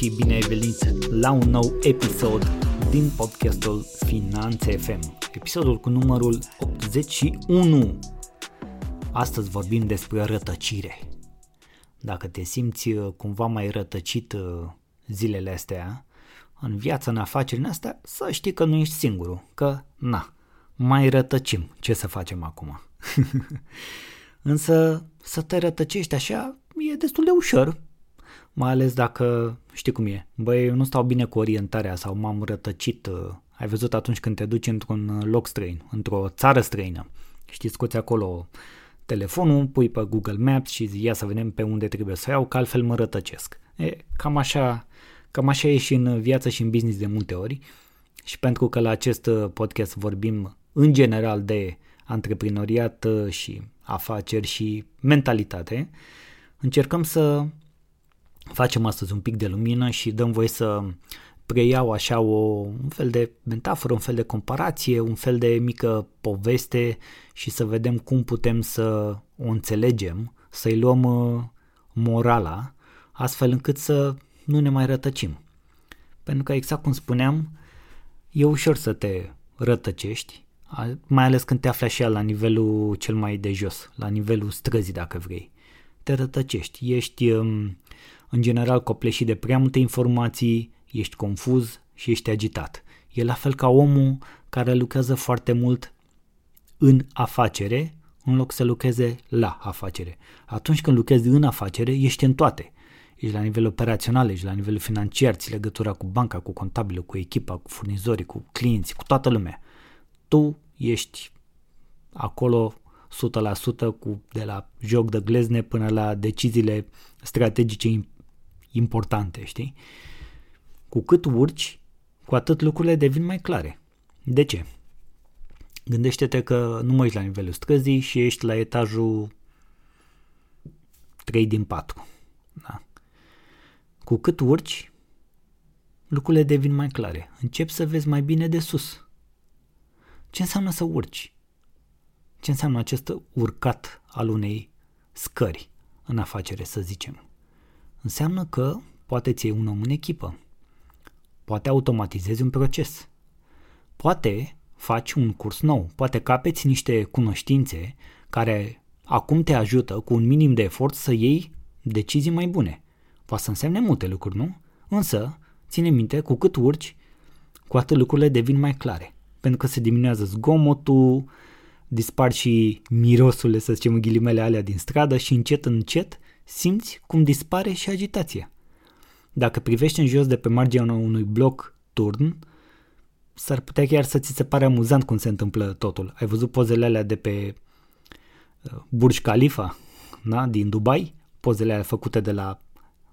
Salutare și bine ai venit la un nou episod din podcastul Finanțe FM, episodul cu numărul 81. Astăzi vorbim despre rătăcire. Dacă te simți uh, cumva mai rătăcit uh, zilele astea, în viața, în afacerile astea, să știi că nu ești singurul, că na, mai rătăcim, ce să facem acum? Însă să te rătăcești așa e destul de ușor, mai ales dacă știi cum e. Băi, eu nu stau bine cu orientarea sau m-am rătăcit. Uh, ai văzut atunci când te duci într-un loc străin, într-o țară străină. Știi, scoți acolo telefonul, pui pe Google Maps și zi, ia să vedem pe unde trebuie să iau, că altfel mă rătăcesc. E, cam așa, cam așa e și în viață și în business de multe ori. Și pentru că la acest uh, podcast vorbim în general de antreprenoriat uh, și afaceri și mentalitate, încercăm să facem astăzi un pic de lumină și dăm voie să preiau așa o, un fel de metaforă, un fel de comparație, un fel de mică poveste și să vedem cum putem să o înțelegem, să-i luăm uh, morala, astfel încât să nu ne mai rătăcim. Pentru că exact cum spuneam, e ușor să te rătăcești, mai ales când te afli așa la nivelul cel mai de jos, la nivelul străzii dacă vrei. Te rătăcești, ești um, în general copleșit de prea multe informații, ești confuz și ești agitat. E la fel ca omul care lucrează foarte mult în afacere, în loc să lucreze la afacere. Atunci când lucrezi în afacere, ești în toate. Ești la nivel operațional, ești la nivel financiar, ți legătura cu banca, cu contabilul, cu echipa, cu furnizorii, cu clienții, cu toată lumea. Tu ești acolo 100% cu de la joc de glezne până la deciziile strategice importante, știi? Cu cât urci, cu atât lucrurile devin mai clare. De ce? Gândește-te că nu mă ești la nivelul străzii și ești la etajul 3 din 4. Da. Cu cât urci, lucrurile devin mai clare. Începi să vezi mai bine de sus. Ce înseamnă să urci? Ce înseamnă acest urcat al unei scări în afacere, să zicem? Înseamnă că poate ți un om în echipă, poate automatizezi un proces, poate faci un curs nou, poate capeți niște cunoștințe care acum te ajută cu un minim de efort să iei decizii mai bune. Poate să însemne multe lucruri, nu? Însă, ține minte, cu cât urci, cu atât lucrurile devin mai clare. Pentru că se diminuează zgomotul, dispar și mirosurile, să zicem, ghilimele alea din stradă și încet, încet simți cum dispare și agitația. Dacă privești în jos de pe marginea unui bloc turn, s-ar putea chiar să ți se pare amuzant cum se întâmplă totul. Ai văzut pozele alea de pe uh, Burj Khalifa, da? din Dubai? Pozele alea făcute de la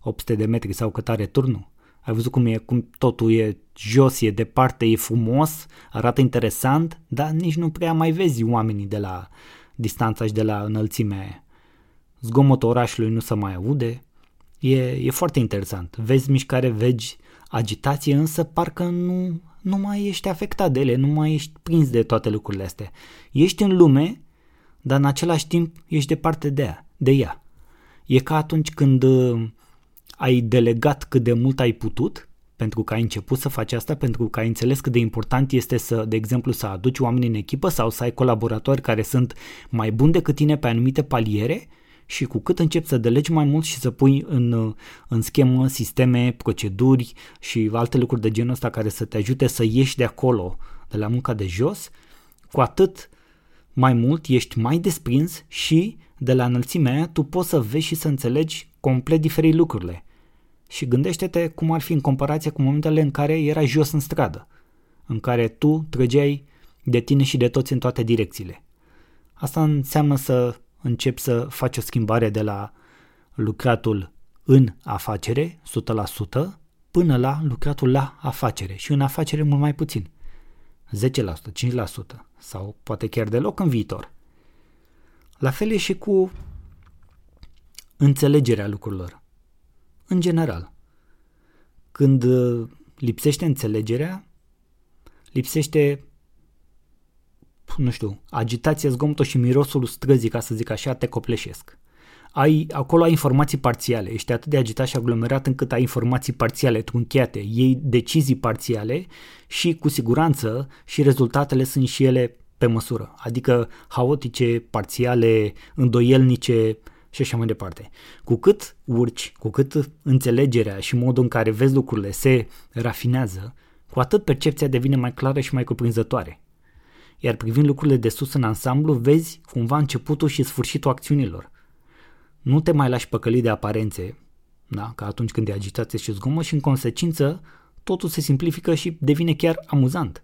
800 de metri sau cât are turnul? Ai văzut cum, e, cum totul e jos, e departe, e frumos, arată interesant, dar nici nu prea mai vezi oamenii de la distanța și de la înălțimea aia. Zgomotul orașului nu se mai aude. E, e foarte interesant. Vezi mișcare, vezi agitație, însă parcă nu, nu mai ești afectat de ele, nu mai ești prins de toate lucrurile astea. Ești în lume, dar în același timp ești departe de ea. De ea. E ca atunci când uh, ai delegat cât de mult ai putut, pentru că ai început să faci asta, pentru că ai înțeles cât de important este să, de exemplu, să aduci oameni în echipă sau să ai colaboratori care sunt mai buni decât tine pe anumite paliere și cu cât începi să delegi mai mult și să pui în, în schemă sisteme, proceduri și alte lucruri de genul ăsta care să te ajute să ieși de acolo, de la munca de jos, cu atât mai mult ești mai desprins și de la înălțimea aia tu poți să vezi și să înțelegi complet diferit lucrurile. Și gândește-te cum ar fi în comparație cu momentele în care era jos în stradă, în care tu trăgeai de tine și de toți în toate direcțiile. Asta înseamnă să începi să faci o schimbare de la lucratul în afacere, 100%, până la lucratul la afacere și în afacere mult mai puțin. 10%, 5% sau poate chiar deloc în viitor. La fel e și cu înțelegerea lucrurilor. În general, când lipsește înțelegerea, lipsește nu știu, agitația, zgomotul și mirosul străzii, ca să zic așa, te copleșesc. ai, acolo ai informații parțiale, ești atât de agitat și aglomerat încât ai informații parțiale, trunchiate, iei decizii parțiale și cu siguranță și rezultatele sunt și ele pe măsură, adică haotice, parțiale, îndoielnice și așa mai departe. Cu cât urci, cu cât înțelegerea și modul în care vezi lucrurile se rafinează, cu atât percepția devine mai clară și mai cuprinzătoare. Iar privind lucrurile de sus în ansamblu, vezi cumva începutul și sfârșitul acțiunilor. Nu te mai lași păcălit de aparențe, da? ca atunci când e agitație și zgomot și în consecință totul se simplifică și devine chiar amuzant.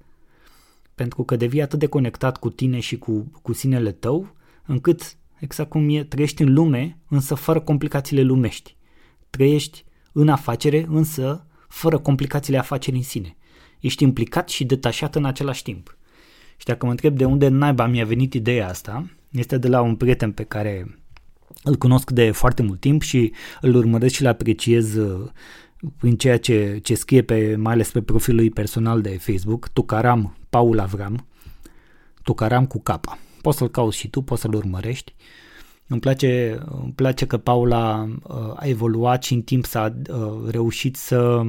Pentru că devii atât de conectat cu tine și cu, cu sinele tău, încât, exact cum e, trăiești în lume, însă fără complicațiile lumești. Trăiești în afacere, însă fără complicațiile afacerii în sine. Ești implicat și detașat în același timp. Și dacă mă întreb de unde naiba mi-a venit ideea asta, este de la un prieten pe care îl cunosc de foarte mult timp și îl urmăresc și îl apreciez uh, prin ceea ce, ce scrie pe, mai ales pe profilul lui personal de Facebook, Tucaram Paul Avram, Tucaram cu capa. Poți să-l cauți și tu, poți să-l urmărești. Îmi place, îmi place că Paula uh, a evoluat și în timp s-a uh, reușit să,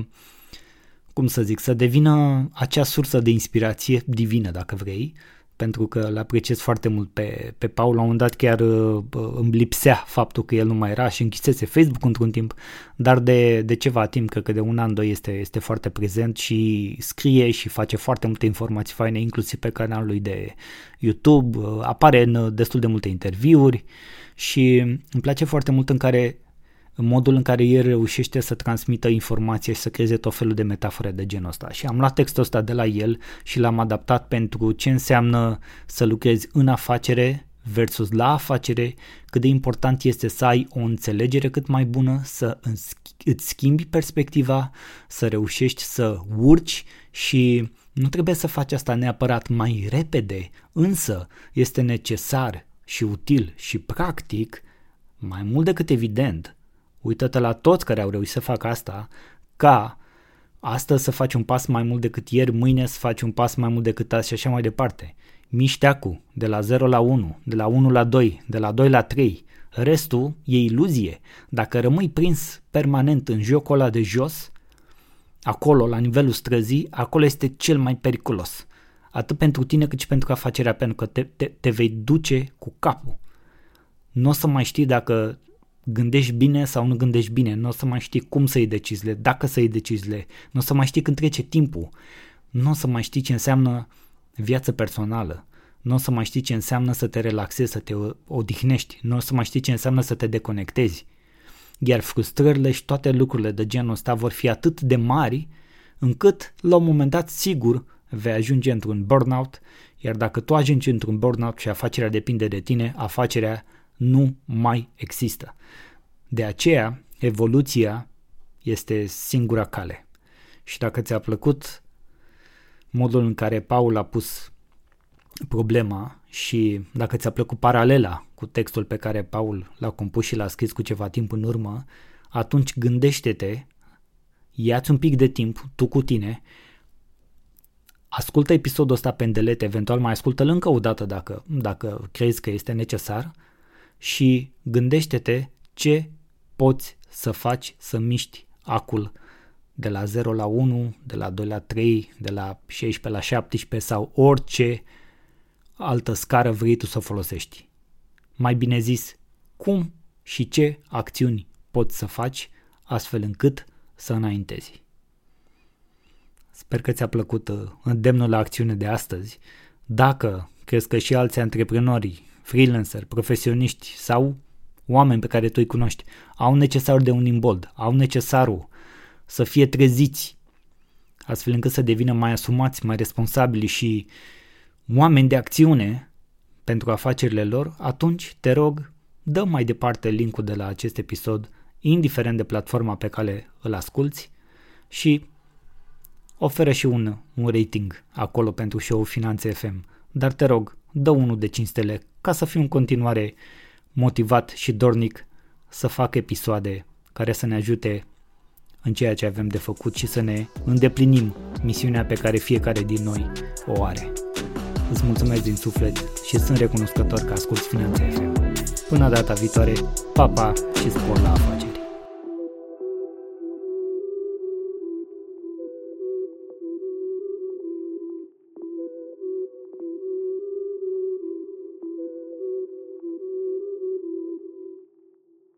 cum să zic, să devină acea sursă de inspirație divină, dacă vrei, pentru că îl apreciez foarte mult pe, pe Paul. La un moment dat chiar uh, îmi lipsea faptul că el nu mai era și închisese Facebook într-un timp, dar de, de ceva timp, cred că de un an, doi este, este foarte prezent și scrie și face foarte multe informații faine, inclusiv pe canalul lui de YouTube, uh, apare în uh, destul de multe interviuri și îmi place foarte mult în care în modul în care el reușește să transmită informație și să creeze tot felul de metafore de genul ăsta. Și am luat textul ăsta de la el și l-am adaptat pentru ce înseamnă să lucrezi în afacere versus la afacere, cât de important este să ai o înțelegere cât mai bună, să îți schimbi perspectiva, să reușești să urci și nu trebuie să faci asta neapărat mai repede, însă este necesar și util și practic, mai mult decât evident, uită-te la toți care au reușit să facă asta, ca astăzi să faci un pas mai mult decât ieri, mâine să faci un pas mai mult decât azi și așa mai departe. Mișteacu, de la 0 la 1, de la 1 la 2, de la 2 la 3, restul e iluzie. Dacă rămâi prins permanent în jocul ăla de jos, acolo, la nivelul străzii, acolo este cel mai periculos. Atât pentru tine cât și pentru afacerea, pentru că te, te, te vei duce cu capul. Nu o să mai știi dacă gândești bine sau nu gândești bine, nu o să mai știi cum să iei deciziile, dacă să iei deciziile, nu o să mai știi când trece timpul, nu o să mai știi ce înseamnă viață personală, nu o să mai știi ce înseamnă să te relaxezi, să te odihnești, nu o să mai știi ce înseamnă să te deconectezi. Iar frustrările și toate lucrurile de genul ăsta vor fi atât de mari încât la un moment dat sigur vei ajunge într-un burnout, iar dacă tu ajungi într-un burnout și afacerea depinde de tine, afacerea nu mai există. De aceea, evoluția este singura cale. Și dacă ți-a plăcut modul în care Paul a pus problema și dacă ți-a plăcut paralela cu textul pe care Paul l-a compus și l-a scris cu ceva timp în urmă, atunci gândește-te, ia-ți un pic de timp, tu cu tine, ascultă episodul ăsta pe îndelet, eventual mai ascultă-l încă o dată dacă, dacă crezi că este necesar și gândește-te ce poți să faci să miști acul de la 0 la 1, de la 2 la 3, de la 16 la 17 sau orice altă scară vrei tu să folosești. Mai bine zis, cum și ce acțiuni poți să faci astfel încât să înaintezi. Sper că ți-a plăcut uh, îndemnul la acțiune de astăzi. Dacă crezi că și alți antreprenori, freelancer, profesioniști sau oameni pe care tu îi cunoști au necesarul de un imbold, au necesarul să fie treziți astfel încât să devină mai asumați, mai responsabili și oameni de acțiune pentru afacerile lor, atunci te rog, dă mai departe linkul de la acest episod, indiferent de platforma pe care îl asculți și oferă și un, un rating acolo pentru show Finanțe FM. Dar te rog, dă unul de 5 stele ca să fiu în continuare motivat și dornic să fac episoade care să ne ajute în ceea ce avem de făcut și să ne îndeplinim misiunea pe care fiecare din noi o are. îți mulțumesc din suflet și sunt recunoscător că asculti Finanțe FM. Până data viitoare, pa, pa și spor la afaceri!